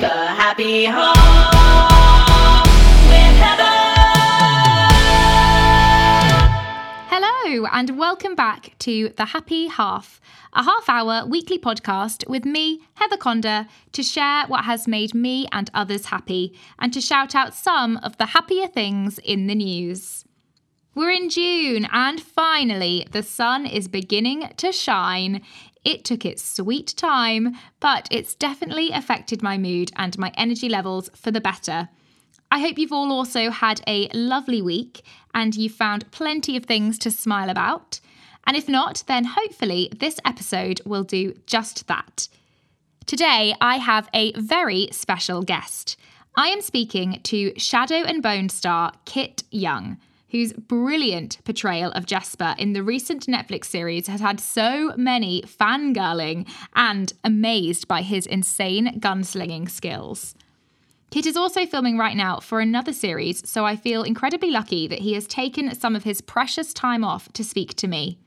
The Happy Home with Heather. Hello, and welcome back to The Happy Half, a half hour weekly podcast with me, Heather Conder, to share what has made me and others happy and to shout out some of the happier things in the news. We're in June, and finally, the sun is beginning to shine. It took its sweet time, but it's definitely affected my mood and my energy levels for the better. I hope you've all also had a lovely week and you've found plenty of things to smile about. And if not, then hopefully this episode will do just that. Today, I have a very special guest. I am speaking to Shadow and Bone star Kit Young, whose brilliant portrayal of Jesper in the recent Netflix series has had so many fangirling and amazed by his insane gunslinging skills. Kit is also filming right now for another series, so I feel incredibly lucky that he has taken some of his precious time off to speak to me.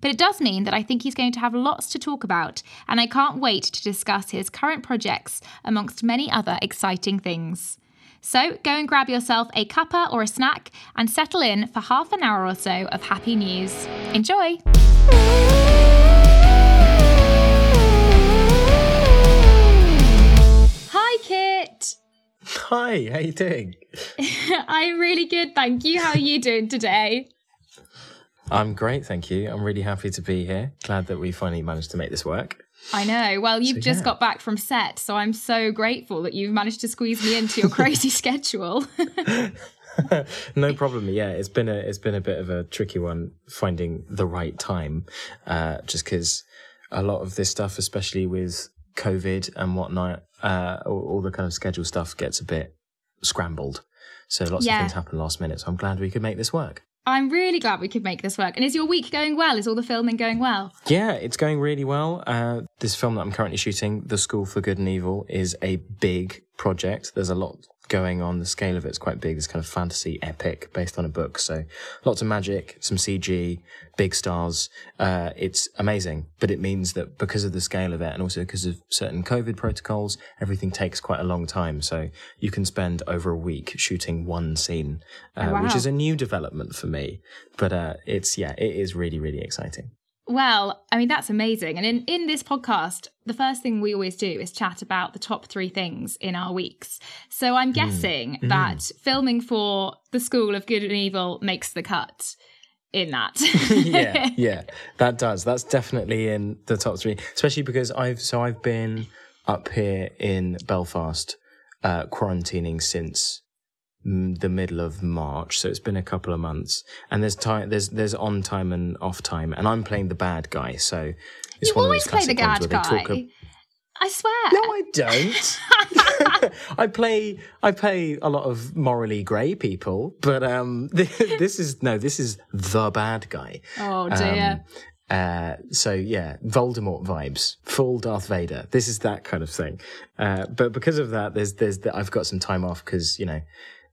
But it does mean that I think he's going to have lots to talk about, and I can't wait to discuss his current projects amongst many other exciting things. So go and grab yourself a cuppa or a snack and settle in for half an hour or so of happy news. Enjoy! Hi, Kit. Hi, how you doing? I'm really good, thank you. How are you doing today? I'm great, thank you. I'm really happy to be here. Glad that we finally managed to make this work. I know. Well, you've So, just yeah. got back from set, so I'm so grateful that you've managed to squeeze me into your crazy schedule. no problem. Yeah, it's been a it's been a bit of a tricky one finding the right time, uh, just because a lot of this stuff, especially with COVID and whatnot, uh, all, all the kind of schedule stuff gets a bit scrambled. So lots Yeah. of things happen last minute. So I'm glad we could make this work. I'm really glad we could make this work. And is your week going well? Is all the filming going well? Yeah, it's going really well. Uh, this film that I'm currently shooting, The School for Good and Evil, is a big project. There's a lot going on. The scale of it's quite big. It's kind of fantasy epic based on a book. So lots of magic, some CG, big stars. Uh, it's amazing. But it means that because of the scale of it and also because of certain COVID protocols, everything takes quite a long time. So you can spend over a week shooting one scene, uh, wow. which is a new development for me. But uh, it's, yeah, it is really, really exciting. Well, I mean, that's amazing. And in, in this podcast, the first thing we always do is chat about the top three things in our weeks. So I'm guessing that filming for the School of Good and Evil makes the cut in that. yeah, yeah, that does. That's definitely in the top three, especially because I've so I've been up here in Belfast, uh, quarantining since mm, the middle of March, so it's been a couple of months. And there's time, there's there's on time and off time, and I'm playing the bad guy, so it's you one of always those play the bad guy. ab- I swear. no, I don't. I play I play a lot of morally grey people, but um, this is no, this is the bad guy. oh, dear. Um, uh, so yeah, Voldemort vibes, full Darth Vader. This is that kind of thing. Uh, but because of that, there's there's the, I've got some time off because you know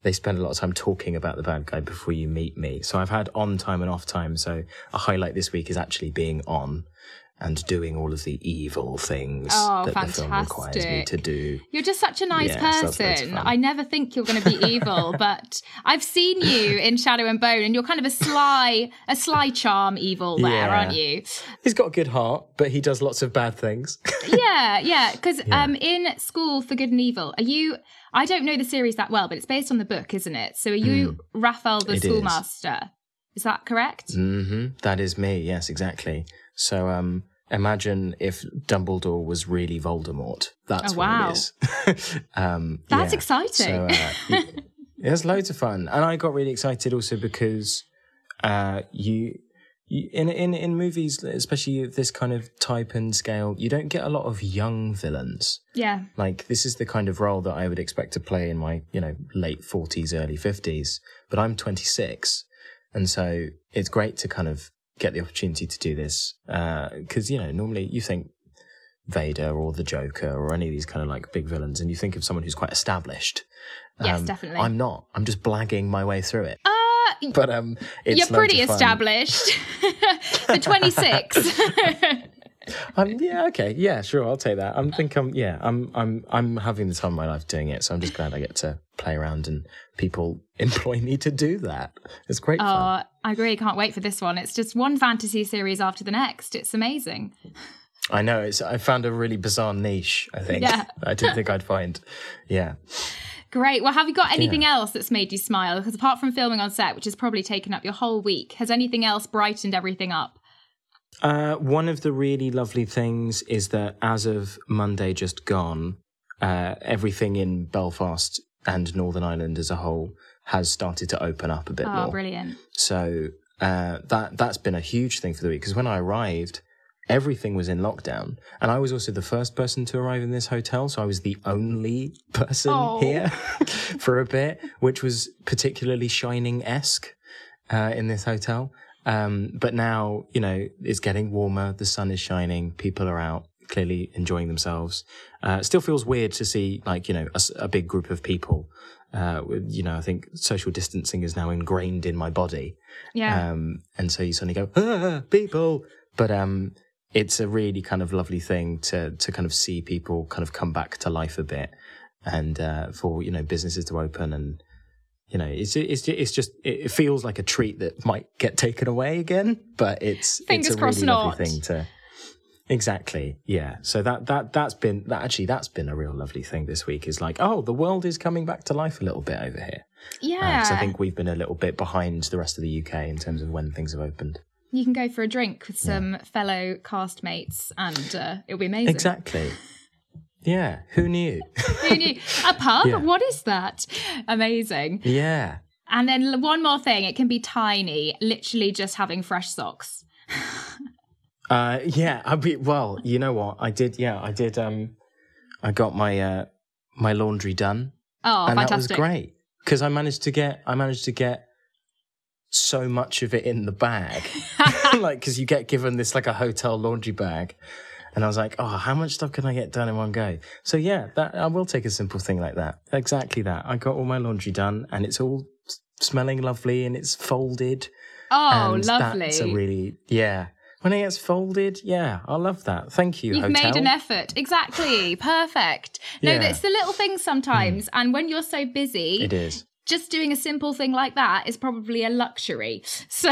they spend a lot of time talking about the bad guy before you meet me. So I've had on time and off time. So a highlight this week is actually being on and doing all of the evil things Oh, that the film requires me to do. You're just such a nice Yeah, loads person. I never think you're going to be evil, but I've seen you in Shadow and Bone, and you're kind of a sly, a sly charm evil there, Yeah. aren't you? He's got a good heart, but he does lots of bad things. Yeah, yeah. Because um, in School for Good and Evil, are you? I don't know the series that well, but it's based on the book, isn't it? So are you Rafal the. Schoolmaster? Is that correct? hmm That is me. Yes, exactly. So, um, imagine if Dumbledore was really Voldemort. That's Oh, what wow. it is. um, That's yeah. exciting. So, uh, it was loads of fun, and I got really excited also because uh, you. you- In, in in movies, especially of this kind of type and scale, you don't get a lot of young villains. Yeah. Like this is the kind of role that I would expect to play in my, you know, late forties, early fifties. But I'm 26, and so it's great to kind of get the opportunity to do this because you know normally you think Vader or the Joker or any of these kind of like big villains, and you think of someone who's quite established. Yes, Um, definitely. I'm not. I'm just blagging my way through it. Uh, But um, it's you're pretty established. For 26. Um, yeah, okay, yeah, sure, I'll take that. I think I'm, yeah, I'm, I'm, I'm having the time of my life doing it, so I'm just glad I get to play around and people employ me to do that. It's great fun. Oh, I really can't wait for this one. It's just one fantasy series after the next. It's amazing. I know. It's. I found a really bizarre niche. I think. Yeah. I didn't think I'd find. Yeah. Great. Well, have you got anything else that's made you smile? Because apart from filming on set, which has probably taken up your whole week, has anything else brightened everything up? Uh, one of the really lovely things is that as of Monday just gone, uh, everything in Belfast and Northern Ireland as a whole has started to open up a bit more. Oh, more. brilliant. So uh, that that's been a huge thing for the week because when I arrived, everything was in lockdown, and I was also the first person to arrive in this hotel, so I was the only person Oh. here for a bit, which was particularly shining esque uh, in this hotel. Um, but now, you know, it's getting warmer, the sun is shining, people are out clearly enjoying themselves. Uh, it still feels weird to see, like, you know, a big group of people. Uh, you know, I think social distancing is now ingrained in my body. Yeah. Um, and so you suddenly go, ah, people. But um, it's a really kind of lovely thing to to kind of see people kind of come back to life a bit, and uh, for you know businesses to open and you know it's it's it's just it feels like a treat that might get taken away again, but it's Fingers it's a crossed really not. lovely thing to. Exactly. Yeah. So that that that's been that actually that's been a real lovely thing this week is like oh the world is coming back to life a little bit over here yeah. because I think we've been a little bit behind the rest of the UK in terms of when things have opened. you can go for a drink with some fellow castmates and uh, it'll be amazing. Exactly. Yeah. Who knew? Who knew? A pub? Yeah. What is that? Amazing. yeah. And then one more thing, it can be tiny, literally just having fresh socks. Uh, yeah. I be, well, you know what? I did. Yeah, I did. Um, I got my uh, my laundry done, Oh, and fantastic. that was great because I managed to get I managed to get so much of it in the bag, like because you get given this like a hotel laundry bag. And I was like, oh, how much stuff can I get done in one go? So yeah, that I will take a simple thing like that. Exactly that. I got all my laundry done, and it's all smelling lovely, and it's folded. Oh, lovely. That's a really yeah. When it gets folded, yeah, I love that. Thank you, You've hotel. made an effort. Exactly. Perfect. No, Yeah. It's the little things sometimes. And when you're so busy, It is. just doing a simple thing like that is probably a luxury. So,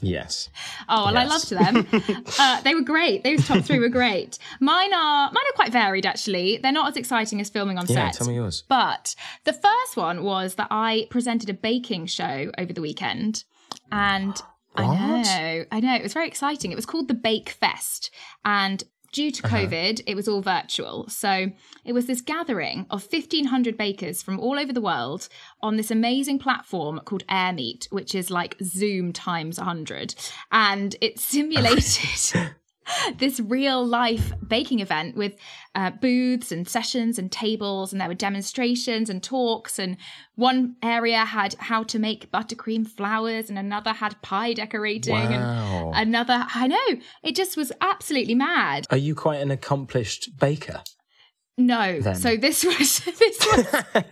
yes. oh, Yes. I loved them. uh, they were great. Those top three were great. Mine are mine are quite varied actually. They're not as exciting as filming on Yeah. set. Tell me yours. But the first one was that I presented a baking show over the weekend. And I know, I know, it was very exciting. It was called the Bake Fest. And due to Uh-huh. COVID, it was all virtual. So it was this gathering of 1,500 bakers from all over the world on this amazing platform called AirMeet, which is like Zoom times 100. And it simulated. this real life baking event with uh, booths and sessions and tables and there were demonstrations and talks and one area had how to make buttercream flowers and another had pie decorating Wow. and another i know it just was absolutely mad Are you quite an accomplished baker? no Then. so this was this was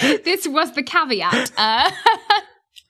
this was the caveat uh,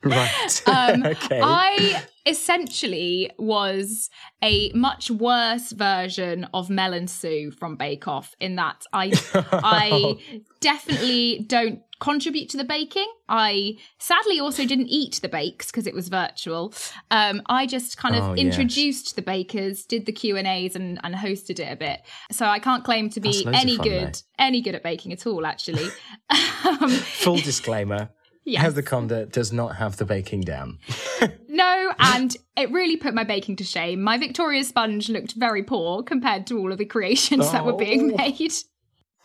right. Um, okay. I essentially was a much worse version of Mel and Sue from Bake Off in that I I definitely don't contribute to the baking. I sadly also didn't eat the bakes because it was virtual. Um, I just kind of Oh, yes. introduced the bakers, did the Q and A's, and and hosted it a bit. So I can't claim to be That's loads of any fun, good though. any good at baking at all. Actually, um, Full disclaimer. Yes. Heather Conder does not have the baking down. No, and it really put my baking to shame. My Victoria sponge looked very poor compared to all of the creations that were being Oh. made.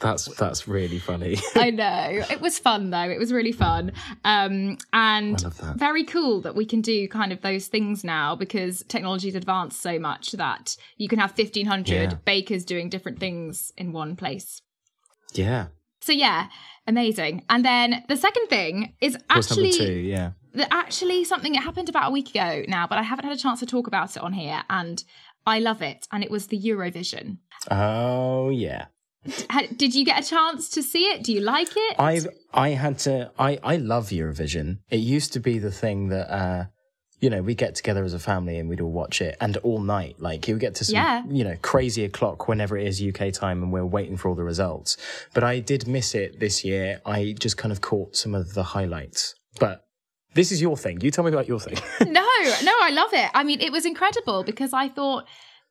That's that's really funny. I know. It was fun though. It was really fun. Um, and I love that. very cool that we can do kind of those things now because technology's advanced so much that you can have 1500 Yeah. bakers doing different things in one place. yeah. So yeah, amazing. And then the second thing is actually two? Yeah. that actually something that happened about a week ago now, but I haven't had a chance to talk about it on here, and I love it. And it was the Eurovision. Oh yeah. Did you get a chance to see it? Do you like it? I've I had to I I love Eurovision. It used to be the thing that uh you know, we get together as a family and we'd all watch it and all night. Like you get to some, Yeah. you know, crazy o'clock whenever it is UK time and we're waiting for all the results. But I did miss it this year. I just kind of caught some of the highlights. But this is your thing. You tell me about your thing. no, no, I love it. I mean, it was incredible because I thought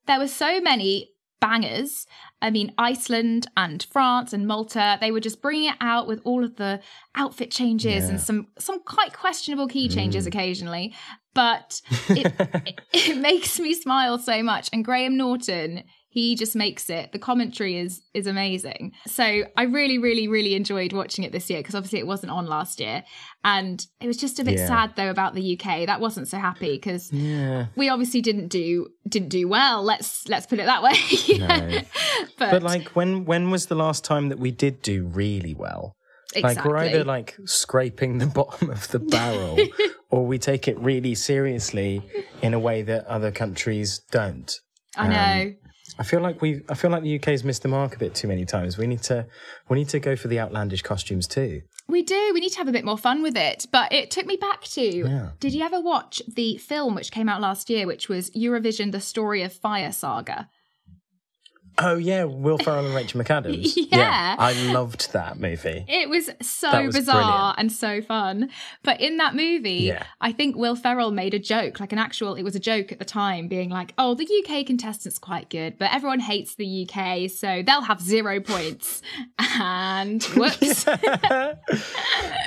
there were so many bangers. I mean, Iceland and France and Malta, they were just bringing it out with all of the outfit changes Yeah. and some some quite questionable key changes mm. occasionally. But it, it, it makes me smile so much. And Graham Norton, he just makes it. The commentary is is amazing. So I really, really, really enjoyed watching it this year because obviously it wasn't on last year, and it was just a bit Yeah. sad though about the UK. That wasn't so happy because yeah. we obviously didn't do didn't do well. Let's let's put it that way. No. but, But like when when was the last time that we did do really well? exactly. Like we're either like scraping the bottom of the barrel or we take it really seriously in a way that other countries don't. I know. Um, I feel like we I feel like the UK's missed the mark a bit too many times. We need to we need to go for the outlandish costumes too. We do. We need to have a bit more fun with it. But it took me back to Yeah. did you ever watch the film which came out last year, which was Eurovision The Story of Fire Saga? Oh yeah, Will Ferrell and Rachel McAdams. Yeah. I loved that movie. It was so was bizarre brilliant. and so fun. But in that movie, Yeah. I think Will Ferrell made a joke, like an actual, it was a joke at the time, being like, oh, the UK contestant's quite good, but everyone hates the UK, so they'll have zero points. And whoops.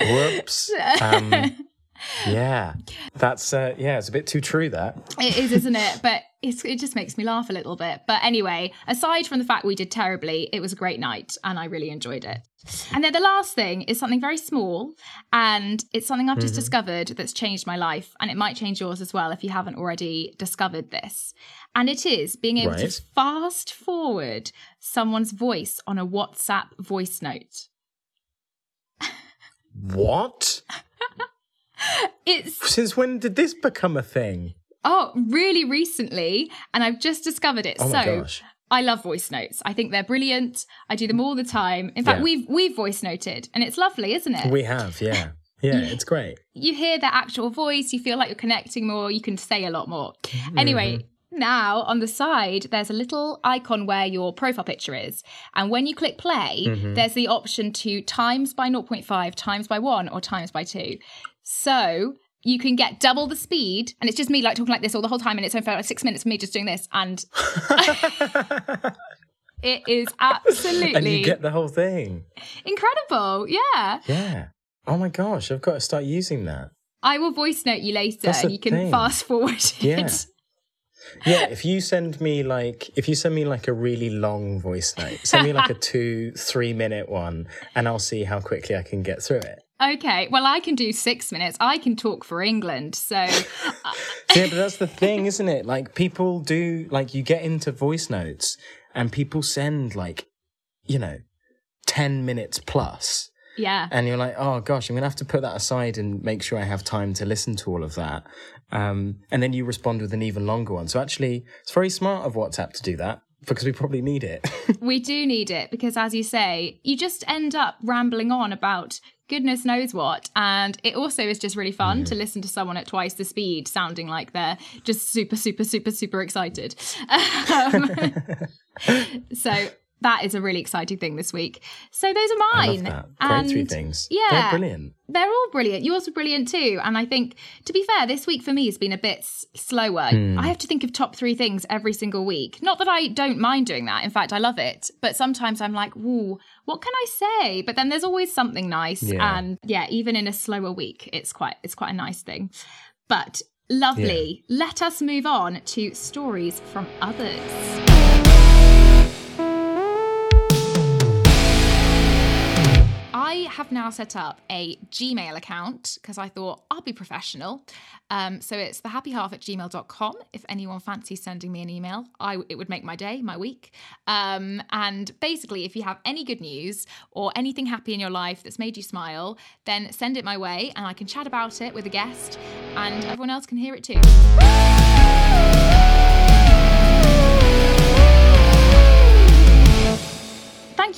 Whoops. Um, yeah. That's uh, yeah, it's a bit too true that. It is, isn't it? But it's, it just makes me laugh a little bit. But anyway, aside from the fact we did terribly, it was a great night and I really enjoyed it. And then the last thing is something very small and it's something I've just discovered that's changed my life and it might change yours as well if you haven't already discovered this. And it is being able to fast forward someone's voice on a WhatsApp voice note. What? It's Since when did this become a thing? oh, really recently and I've just discovered it. Oh so my gosh. I love voice notes. I think they're brilliant. I do them all the time. In fact, Yeah. we've we've voice noted, and it's lovely, isn't it? We have, yeah. Yeah, it's great. you hear their actual voice. You feel like you're connecting more. You can say a lot more. Mm-hmm. Anyway. Now, on the side, there's a little icon where your profile picture is. And when you click play, Mm-hmm. there's the option to times by 0.5, times by 1, or times by 2. So you can get double the speed. And it's just me like talking like this all the whole time. And it's only for like six minutes of me just doing this. And it is absolutely and you get the whole thing. incredible. Yeah. Yeah. Oh my gosh, I've got to start using that. I will voice note you later and you can thing. fast forward it. Yeah. Yeah, if you send me like if you send me like a really long voice note, send me like a two, three minute one, and I'll see how quickly I can get through it. Okay. Well, I can do six minutes. I can talk for England. So, Yeah, but that's the thing, isn't it? Like people do like you get into voice notes and people send like, you know, ten minutes plus. yeah. and you're like, oh gosh, I'm gonna have to put that aside and make sure I have time to listen to all of that. Um, and then you respond with an even longer one. So actually, it's very smart of WhatsApp to do that because we probably need it. We do need it because, as you say, you just end up rambling on about goodness knows what. And it also is just really fun to listen to someone at twice the speed sounding like they're just super, super, super, super excited. Um, so, that is a really exciting thing this week. So, those are mine. Great three things. Yeah. They're brilliant. They're all brilliant. Yours were brilliant too. And I think, to be fair, this week for me has been a bit slower. Hmm. I have to think of top three things every single week. Not that I don't mind doing that. In fact, I love it. But sometimes I'm like, whoa, what can I say? But then there's always something nice. Yeah. And yeah, even in a slower week, it's quite it's quite a nice thing. But lovely. Let us move on to stories from others. Have now set up a Gmail account because I thought I'll be professional. Um, so it's thehappyhalf at gmail.com. If anyone fancies sending me an email, I, it would make my day, my week. Um, and basically, if you have any good news or anything happy in your life that's made you smile, then send it my way and I can chat about it with a guest and everyone else can hear it too.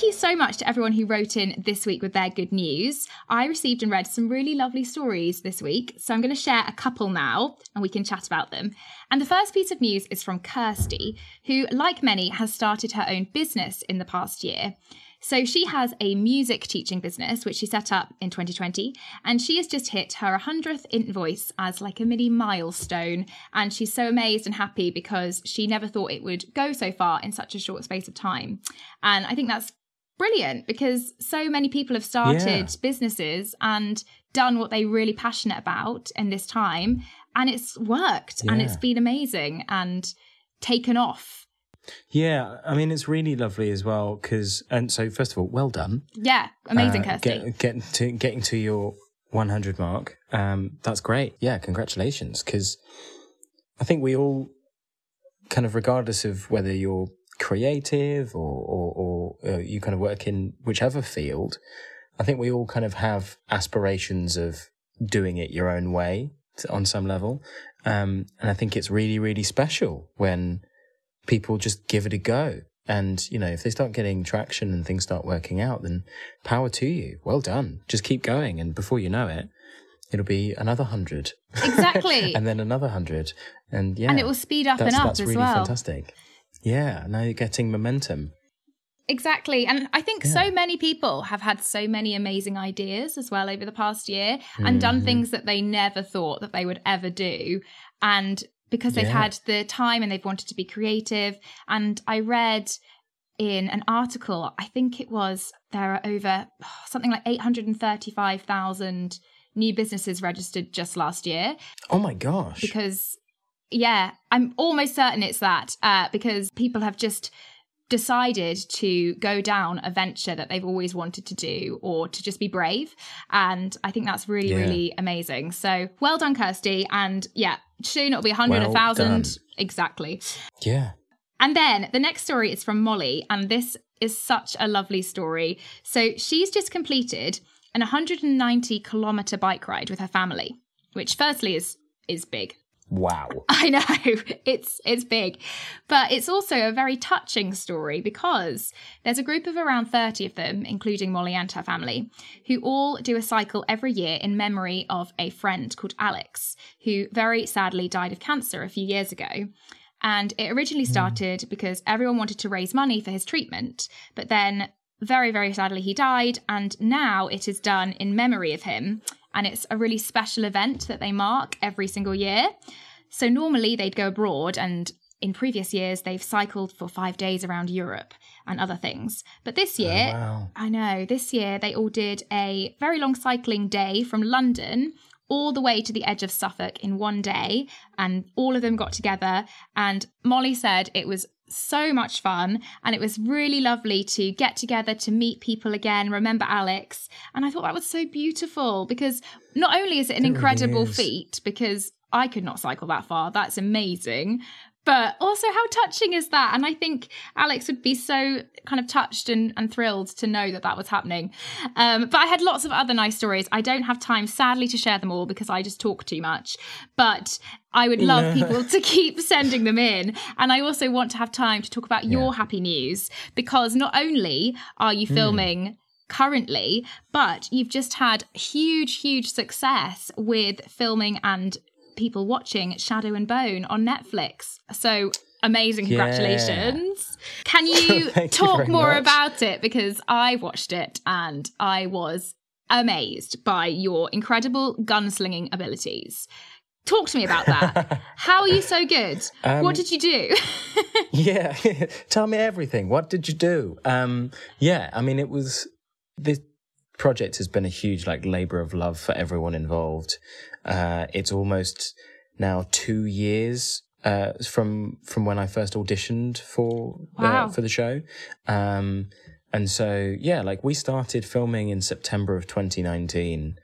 Thank you so much to everyone who wrote in this week with their good news. I received and read some really lovely stories this week, so I'm going to share a couple now and we can chat about them. And the first piece of news is from Kirsty, who, like many, has started her own business in the past year. So she has a music teaching business, which she set up in 2020, and she has just hit her 100th invoice as like a mini milestone. And she's so amazed and happy because she never thought it would go so far in such a short space of time. And I think that's brilliant because so many people have started yeah. businesses and done what they're really passionate about in this time, and it's worked yeah. and it's been amazing and taken off yeah, I mean it's really lovely as well because and so first of all, well done. Yeah, amazing, uh, Kirsty. Get, getting to getting to your 100 mark. Um, that's great. Yeah, congratulations. Because I think we all kind of, regardless of whether you're creative or or, or uh, you kind of work in whichever field, I think we all kind of have aspirations of doing it your own way on some level. Um, and I think it's really, really special when people just give it a go. And, you know, if they start getting traction and things start working out, then power to you. Well done. Just keep going. And before you know it, it'll be another hundred. Exactly. and then another hundred. And yeah. And it will speed up and up as well. that's as really well. fantastic. Yeah. Now you're getting momentum. Exactly. And I think yeah. so many people have had so many amazing ideas as well over the past year and mm-hmm. done things that they never thought that they would ever do. And because they've yeah. had the time and they've wanted to be creative. And I read in an article, I think it was there are over oh, something like 835,000 new businesses registered just last year. Oh my gosh. Because, yeah, I'm almost certain it's that uh, because people have just decided to go down a venture that they've always wanted to do or to just be brave. And I think that's really, yeah. really amazing. So well done, Kirsty. And yeah, soon it'll be a hundred, a thousand. Exactly. Yeah. And then the next story is from Molly, and this is such a lovely story. So she's just completed an 190 kilometer bike ride with her family, which firstly is is big. Wow. I know. It's it's big. But it's also a very touching story because there's a group of around 30 of them, including Molly and her family, who all do a cycle every year in memory of a friend called Alex, who very sadly died of cancer a few years ago. And it originally hmm. started mm. because everyone wanted to raise money for his treatment, but then very, very sadly, he died, and now it is done in memory of him and it's a really special event that they mark every single year. So normally they'd go abroad and in previous years they've cycled for 5 days around Europe and other things. But this oh, year, oh, wow. I know, this year they all did a very long cycling day from London all the way to the edge of Suffolk in one day and all of them got together and Molly said it was so much fun and it was really lovely to get together to meet people again remember alex and i thought that was so beautiful because not only is it an it incredible really feat because i could not cycle that far that's amazing but also how touching is that? And i think alex would be so kind of touched and, and thrilled to know that that was happening. Um, but i had lots of other nice stories. I don't have time sadly to share them all because i just talk too much. But i would love people to keep sending them in. And i also want to have time to talk about yeah. your happy news because not only are you hmm. filming mm currently, but you've just had huge, huge success with filming and people watching Shadow and Bone on Netflix. So amazing congratulations. Yeah. can you talk you more much. about it? Because i watched it and i was amazed by your incredible gunslinging abilities. Talk to me about that. How are you so good? Um, what did you do? Yeah tell me everything. What did you do? Um, yeah i mean it was this project has been a huge like labor of love for everyone involved uh, it's almost now two years uh, from from when I first auditioned for wow. the, for the show. Um, and so yeah, like we started filming in September of 2019,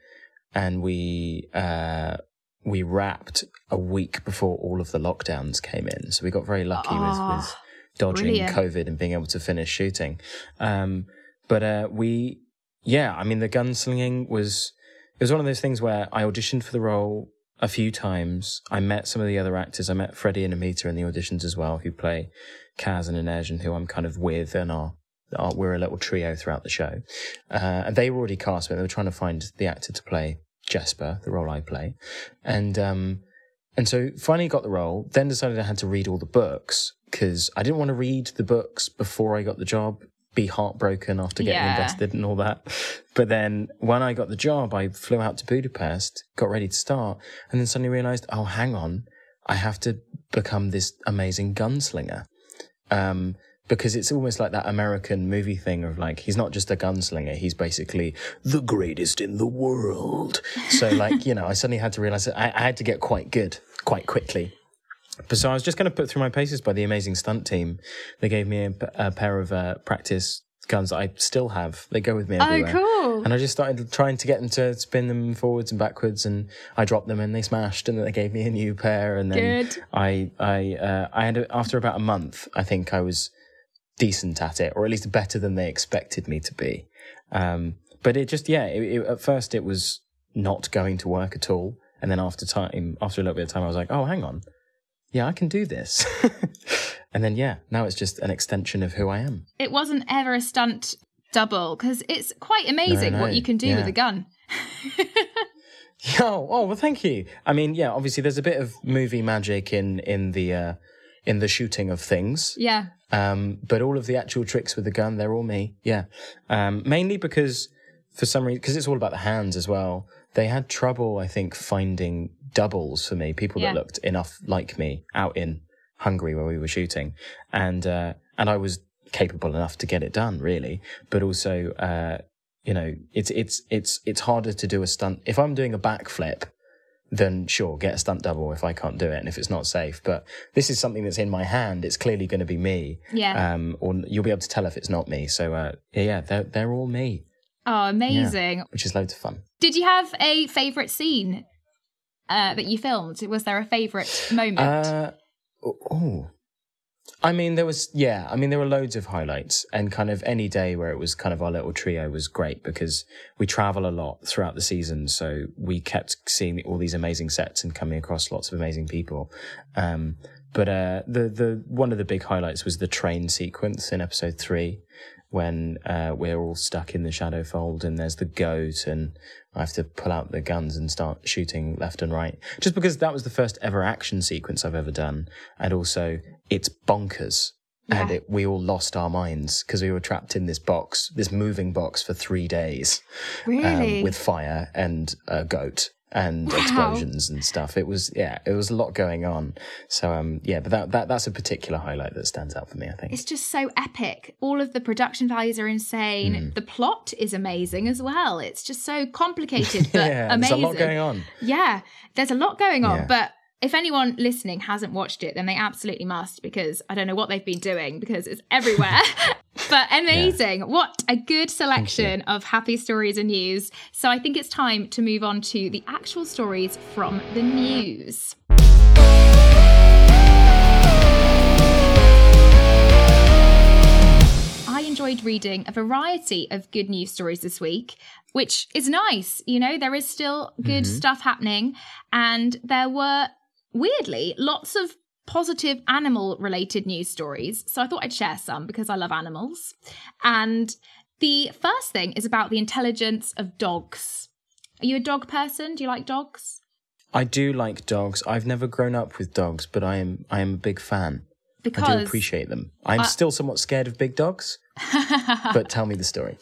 and we uh, we wrapped a week before all of the lockdowns came in. So we got very lucky oh, with, with dodging brilliant. COVID and being able to finish shooting. Um, but uh, we, yeah, I mean, the gunslinging was it was one of those things where I auditioned for the role a few times. I met some of the other actors. I met Freddie and Amita in the auditions as well, who play Kaz and Inej and who I'm kind of with and are we're a little trio throughout the show. Uh, and they were already cast, but they were trying to find the actor to play Jesper, the role I play. And, um, and so finally got the role, then decided I had to read all the books because I didn't want to read the books before I got the job, be heartbroken after getting Yeah. invested and all that. But then when I got the job, I flew out to Budapest, got ready to start, and then suddenly realized, oh, hang on, I have to become this amazing gunslinger. Um, because it's almost like that American movie thing of like, he's not just a gunslinger, he's basically the greatest in the world. So, like, you know, I suddenly had to realize that I, I had to get quite good quite quickly. But so I was just going to put through my paces by the amazing stunt team. They gave me a, a pair of uh, practice guns that I still have. They go with me Oh, everywhere. cool. And I just started trying to get them to spin them forwards and backwards, and I dropped them and they smashed, and then they gave me a new pair. And then Good. I, I, uh, I had a, after about a month, I think I was decent at it, or at least better than they expected me to be. Um, but it just, yeah, it, it, at first it was not going to work at all, and then after time, after a little bit of time, I was like, oh, hang on, yeah, I can do this. and then yeah, now it's just an extension of who I am. It wasn't ever a stunt double because it's quite amazing No, what you can do yeah. with a gun. Oh, oh, well, thank you. I mean, yeah, obviously there's a bit of movie magic in in the uh, in the shooting of things. Yeah. Um, but all of the actual tricks with the gun, they're all me. Yeah. Um, mainly because for some reason, because it's all about the hands as well. They had trouble, I think, finding doubles for me, people Yeah. that looked enough like me out in Hungary where we were shooting. And, uh, and I was capable enough to get it done, really. But also, uh, you know, it's, it's, it's, it's harder to do a stunt. If I'm doing a backflip, then sure, get a stunt double if I can't do it and if it's not safe. But this is something that's in my hand. It's clearly going to be me. Yeah. Um, or you'll be able to tell if it's not me. So, uh, yeah, yeah, they're, they're all me, oh, amazing. which is loads of fun. Did you have a favourite scene uh, that you filmed? Was there a favourite moment? Uh, oh, I mean, there was, yeah, I mean, there were loads of highlights and kind of any day where it was kind of our little trio was great because we travel a lot throughout the season. So we kept seeing all these amazing sets and coming across lots of amazing people. Um, but, uh, the, the, one of the big highlights was the train sequence in episode three when, uh, we're all stuck in the shadow fold and there's the goat and I have to pull out the guns and start shooting left and right. Just because that was the first ever action sequence I've ever done. And also, it's bonkers. And it, we all lost our minds because we were trapped in this box, this moving box for three days really? um, with fire and a goat and Wow. explosions and stuff. It was, yeah, it was a lot going on. So, um, yeah, but that, that, that's a particular highlight that stands out for me, I think. it's just so epic. All of the production values are insane. Hmm. The plot is amazing as well. It's just so complicated but yeah, amazing. there's a lot going on. Yeah, there's a lot going on, Yeah. but if anyone listening hasn't watched it, then they absolutely must because I don't know what they've been doing because it's everywhere. but amazing. What a good selection of happy stories and news. So I think it's time to move on to the actual stories from the news. I enjoyed reading a variety of good news stories this week, which is nice. You know, there is still good mm-hmm. stuff happening. And there were, weirdly, lots of positive animal related news stories. So I thought I'd share some because I love animals. And the first thing is about the intelligence of dogs. Are you a dog person? Do you like dogs? I do like dogs. I've never grown up with dogs, but I am, I am a big fan. Because I do appreciate them. I'm still somewhat scared of big dogs, but tell me the story.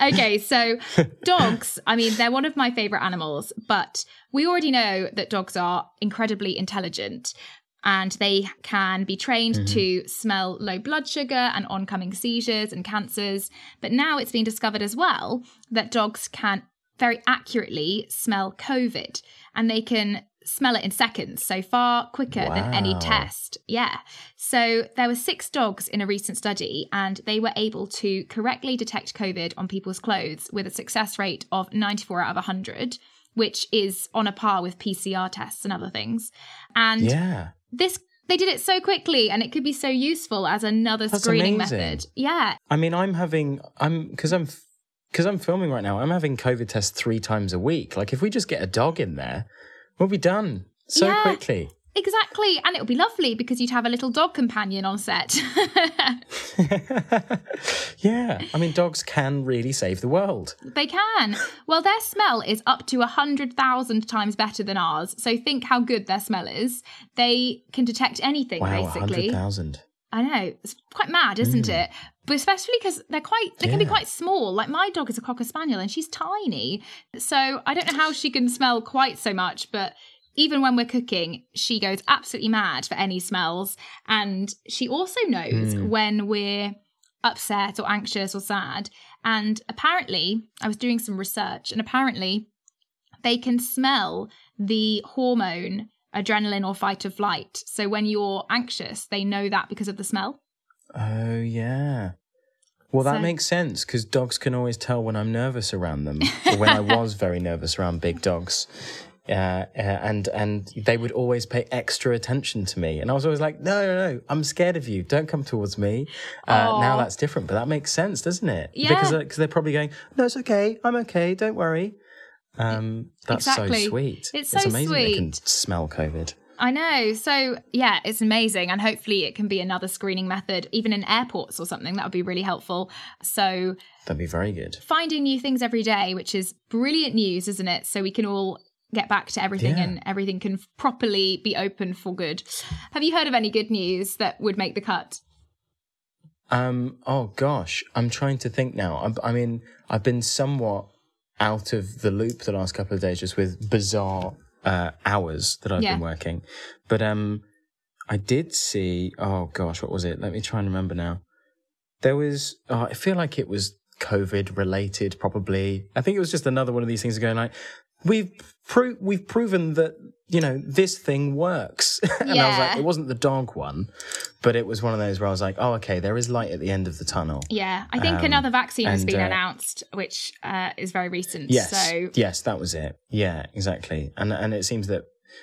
okay, so dogs, I mean, they're one of my favorite animals, but we already know that dogs are incredibly intelligent and they can be trained mm-hmm. to smell low blood sugar and oncoming seizures and cancers. But now it's been discovered as well that dogs can very accurately smell COVID and they can smell it in seconds, so far quicker than any test. Yeah. So there were six dogs in a recent study, and they were able to correctly detect COVID on people's clothes with a success rate of 94 out of 100, which is on a par with PCR tests and other things. And Yeah. this they did it so quickly and it could be so useful as another That's screening amazing. method. Yeah. I mean, I'm having, I'm, because I'm, because I'm filming right now, I'm having COVID tests three times a week. Like, if we just get a dog in there, we'll be done so Yeah. quickly. Exactly. And it would be lovely because you'd have a little dog companion on set. yeah, I mean, dogs can really save the world. they can. Well, their smell is up to 100,000 times better than ours. So think how good their smell is. They can detect anything, Wow, basically. 100,000. I know. It's quite mad, isn't Mm. it? But especially because they're quite, they can be quite small. Like my dog is a Cocker Spaniel and she's tiny. So I don't know how she can smell quite so much, but even when we're cooking, she goes absolutely mad for any smells. And she also knows Mm. when we're upset or anxious or sad. And apparently, I was doing some research, and apparently, they can smell the hormone adrenaline or fight or flight. So when you're anxious, they know that because of the smell. Oh, yeah. Well, that So- makes sense because dogs can always tell when I'm nervous around them, or when I was very nervous around big dogs. Uh, uh, and and they would always pay extra attention to me, and I was always like, "No, no, no! I'm scared of you. Don't come towards me." Uh, now that's different, but that makes sense, doesn't it? Yeah. Because because they're probably going, "No, it's okay. I'm okay. Don't worry." Um, that's Exactly. so sweet. It's it's so amazing they can smell COVID. I know. So, yeah, it's amazing. And hopefully, it can be another screening method, even in airports or something. That would be really helpful. So, That'd be very good. finding new things every day, which is brilliant news, isn't it? So, we can all get back to everything Yeah. and everything can properly be open for good. Have you heard of any good news that would make the cut? Um. Oh gosh, I'm trying to think now. I'm, I mean, I've been somewhat out of the loop the last couple of days, just with bizarre uh, hours that I've Yeah. been working. But um, I did see. Oh gosh, what was it? Let me try and remember now. There was. Oh, I feel like it was COVID related, probably. I think it was just another one of these things going like. We've pro- we've proven that you know this thing works, and I was like, it wasn't the dog one, but it was one of those where I was like, oh, okay, there is light at the end of the tunnel. Yeah, I think Um, another vaccine has been uh, announced, which uh, is very recent. Yes, So, yes, that was it. Yeah, exactly. And and it seems that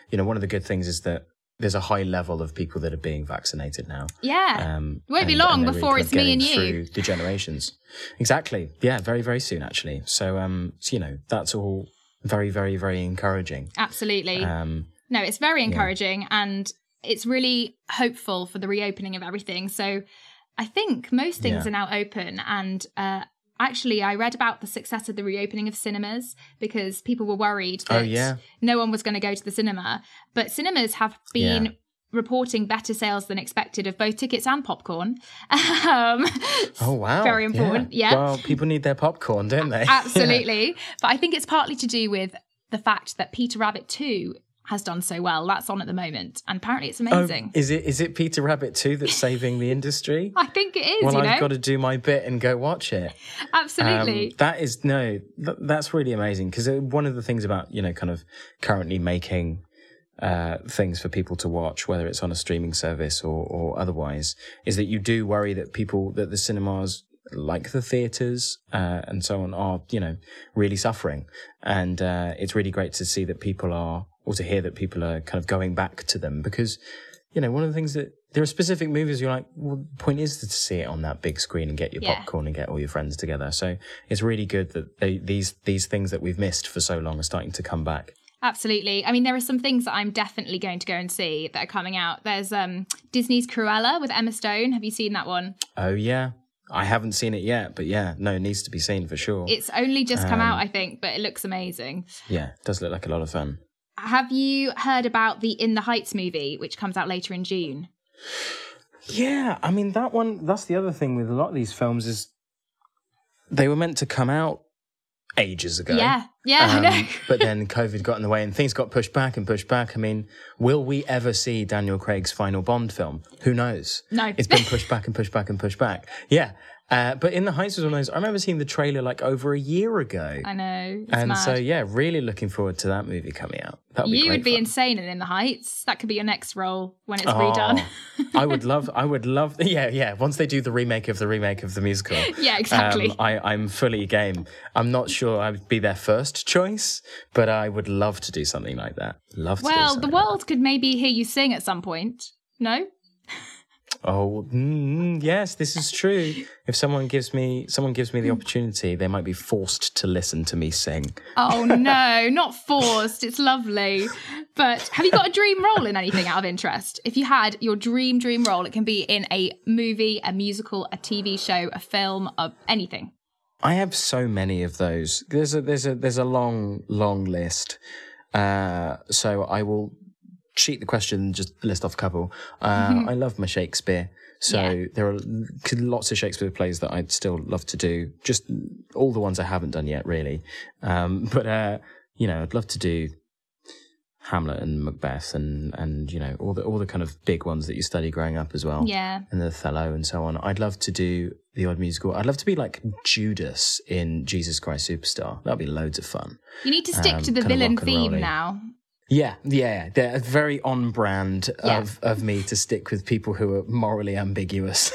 you know one of the good things is that there's a high level of people that are being vaccinated now. yeah. Um, It won't be long and before kind it's me and you. through the generations. Exactly. Yeah, very very soon actually. So um, so, you know that's all very very very encouraging. Absolutely. Um, No, it's very encouraging and it's really hopeful for the reopening of everything. So I think most things Yeah. are now open. And uh, actually, I read about the success of the reopening of cinemas because people were worried Oh, that yeah. no one was going to go to the cinema. But cinemas have been. Yeah. Reporting better sales than expected of both tickets and popcorn. um, oh wow, Very important. Yeah. Well, people need their popcorn, don't they? Absolutely. But I think it's partly to do with the fact that Peter Rabbit 2 has done so well. That's on at the moment. And apparently it's Oh, amazing. is it is it Peter Rabbit Two that's saving the industry? I think it is, well? I've got to do my bit and go watch it. Absolutely. Um, that is no, th- that's really amazing because one of the things about you know kind of currently making uh, things for people to watch, whether it's on a streaming service or, or otherwise, is that you do worry that people that the cinemas like the theaters uh, and so on are you know really suffering. And uh, it's really great to see that people are or to hear that people are kind of going back to them because you know one of the things that there are specific movies you're like well the point is to see it on that big screen and get your Yeah. popcorn and get all your friends together. So it's really good that they, these these things that we've missed for so long are starting to come back Absolutely. I mean, there are some things that I'm definitely going to go and see that are coming out. There's um, Disney's Cruella with Emma Stone. Have you seen that one? oh yeah i haven't seen it yet but yeah no it needs to be seen for sure It's only just come Um, out, I think, but it looks amazing. yeah it does look like a lot of fun Have you heard about the In the Heights movie, which comes out later in June? Yeah, I mean that one. That's the other thing with a lot of these films is they were meant to come out ages ago. Yeah. Yeah, I Um, know. but then COVID got in the way and things got pushed back and pushed back. I mean, will we ever see Daniel Craig's final Bond film? Who knows? No. It's been pushed back and pushed back and pushed back. Yeah. Uh, but In the Heights was one of those. I remember seeing the trailer like over a year ago. I know. And mad. so, yeah, really looking forward to that movie coming out. That'd you great would be fun. insane in In the Heights. That could be your next role when it's Oh, redone. I would love, I would love, yeah, yeah. Once they do the remake of the remake of the musical, yeah, exactly. um, I, I'm fully game. I'm not sure I would be their first choice, but I would love to do something like that. Love well, the something like world could maybe hear you sing at some point. No? Oh, mm, yes, this is true. If someone gives me someone gives me the opportunity, they might be forced to listen to me sing. Oh no, not forced. It's lovely. But have you got a dream role in anything out of interest? If you had your dream dream role, it can be in a movie, a musical, a TV show, a film, of anything. I have so many of those. There's a there's a there's a long long list. Uh, so I will cheat the question just list off a couple. Uh, I love my Shakespeare. So Yeah. there are lots of Shakespeare plays that I'd still love to do. Just all the ones I haven't done yet, really. Um, but uh, you know, I'd love to do Hamlet and Macbeth and and you know all the all the kind of big ones that you study growing up as well Yeah. and the Othello and so on. I'd love to do the odd musical. I'd love to be like Judas in Jesus Christ Superstar. That'd be loads of fun. You need to stick Um, to the villain theme now. Yeah, yeah, they're very on brand Yeah. of of me to stick with people who are morally ambiguous,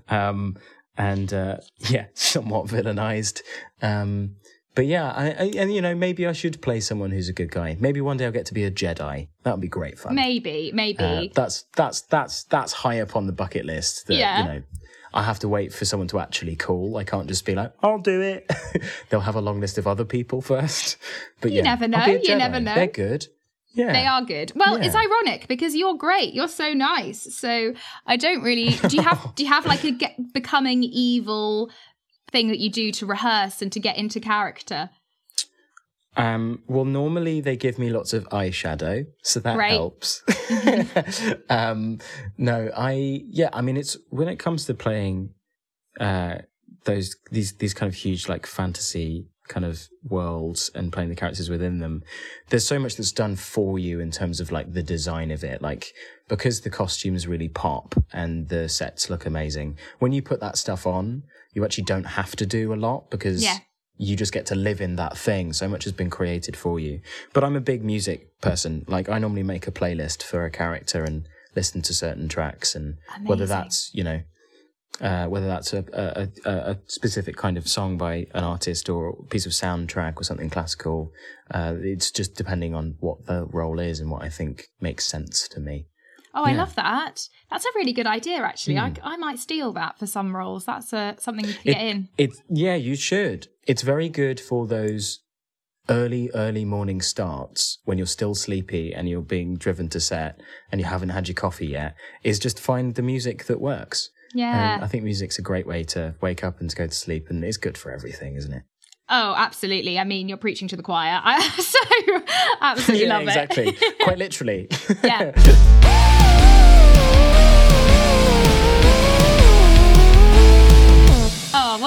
um, and uh, yeah, somewhat villainized. Um, but yeah, I, I, and you know, maybe I should play someone who's a good guy. Maybe one day I'll get to be a Jedi. That would be great fun. Maybe, maybe. Uh, that's that's that's that's high up on the bucket list. That, Yeah. You know, I have to wait for someone to actually call. I can't just be like, "I'll do it." They'll have a long list of other people first. But You yeah, never know, you never know. They're good. Yeah, They are good. Well, it's ironic because you're great. You're so nice. So I don't really. Do you have? do you have like a get, becoming evil thing that you do to rehearse and to get into character? Um, well, normally they give me lots of eyeshadow, so that Right. helps. um, no, I yeah, I mean it's when it comes to playing uh, those these these kind of huge like fantasy kind of worlds and playing the characters within them. There's so much that's done for you in terms of like the design of it, like because the costumes really pop and the sets look amazing. When you put that stuff on, you actually don't have to do a lot because Yeah. you just get to live in that thing. So much has been created for you. But I'm a big music person. Like I normally make a playlist for a character and listen to certain tracks and whether that's, you know, uh, whether that's a, a, a, a specific kind of song by an artist or a piece of soundtrack or something classical. Uh, it's just depending on what the role is and what I think makes sense to me. Oh, I Yeah. love that. That's a really good idea, actually. I, I might steal that for some roles. That's uh, something you can get in. It, yeah, you should. It's very good for those early, early morning starts when you're still sleepy and you're being driven to set and you haven't had your coffee yet. Is just find the music that works. Um, yeah. And I think music's a great way to wake up and to go to sleep, and it's good for everything, isn't it? Oh, absolutely. I mean, you're preaching to the choir. I so absolutely yeah, love exactly. it. Quite literally. Yeah.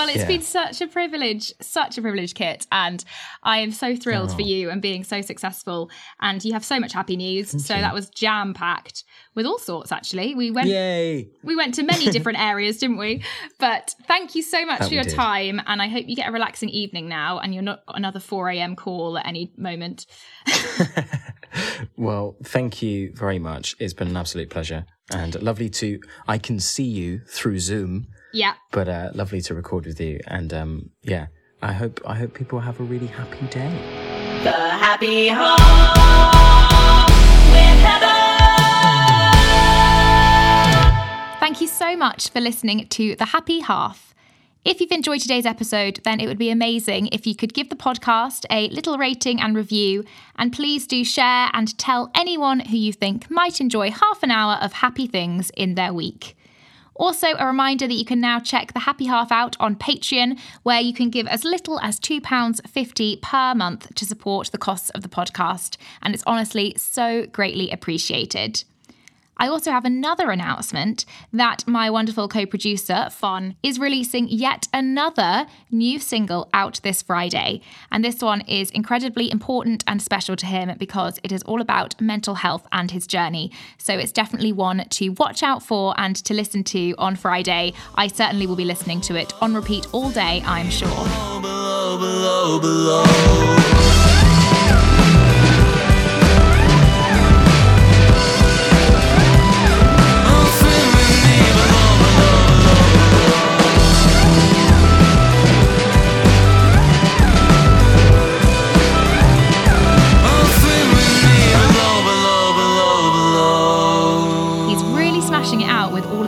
Well, it's Yeah. been such a privilege, such a privilege, Kit. And I am so thrilled for oh. you and being so successful. And you have so much happy news. so that was jam packed with all sorts, actually. We went Yay. we went to many different areas, didn't we? But thank you so much That for your did. time. And I hope you get a relaxing evening now and you're not another 4 a.m. call at any moment. Well, thank you very much. It's been an absolute pleasure and lovely to. I can see you through Zoom, Yeah. but uh, lovely to record with you. And um, yeah, I hope I hope people have a really happy day. The Happy Home with Heather. Thank you so much for listening to The Happy Half. If you've enjoyed today's episode, then it would be amazing if you could give the podcast a little rating and review. And please do share and tell anyone who you think might enjoy half an hour of happy things in their week. Also, a reminder that you can now check the Happy Half out on Patreon, where you can give as little as £2.50 per month to support the costs of the podcast. And it's honestly so greatly appreciated. I also have another announcement that my wonderful co producer, FONN, is releasing yet another new single out this Friday. And this one is incredibly important and special to him because it is all about mental health and his journey. So it's definitely one to watch out for and to listen to on Friday. I certainly will be listening to it on repeat all day, I'm sure. Below, below, below.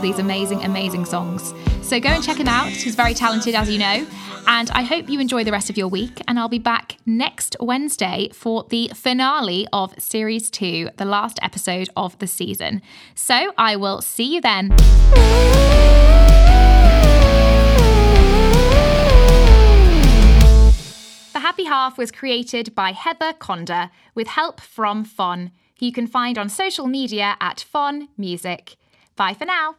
These amazing amazing, songs. So go and check him out. He's very talented, as you know. And I hope you enjoy the rest of your week. And I'll be back next Wednesday for the finale of Series 2, the last episode of the season. So I will see you then. The Happy Half was created by Heather Conder with help from FONN, who you can find on social media at FONN Music. Bye for now.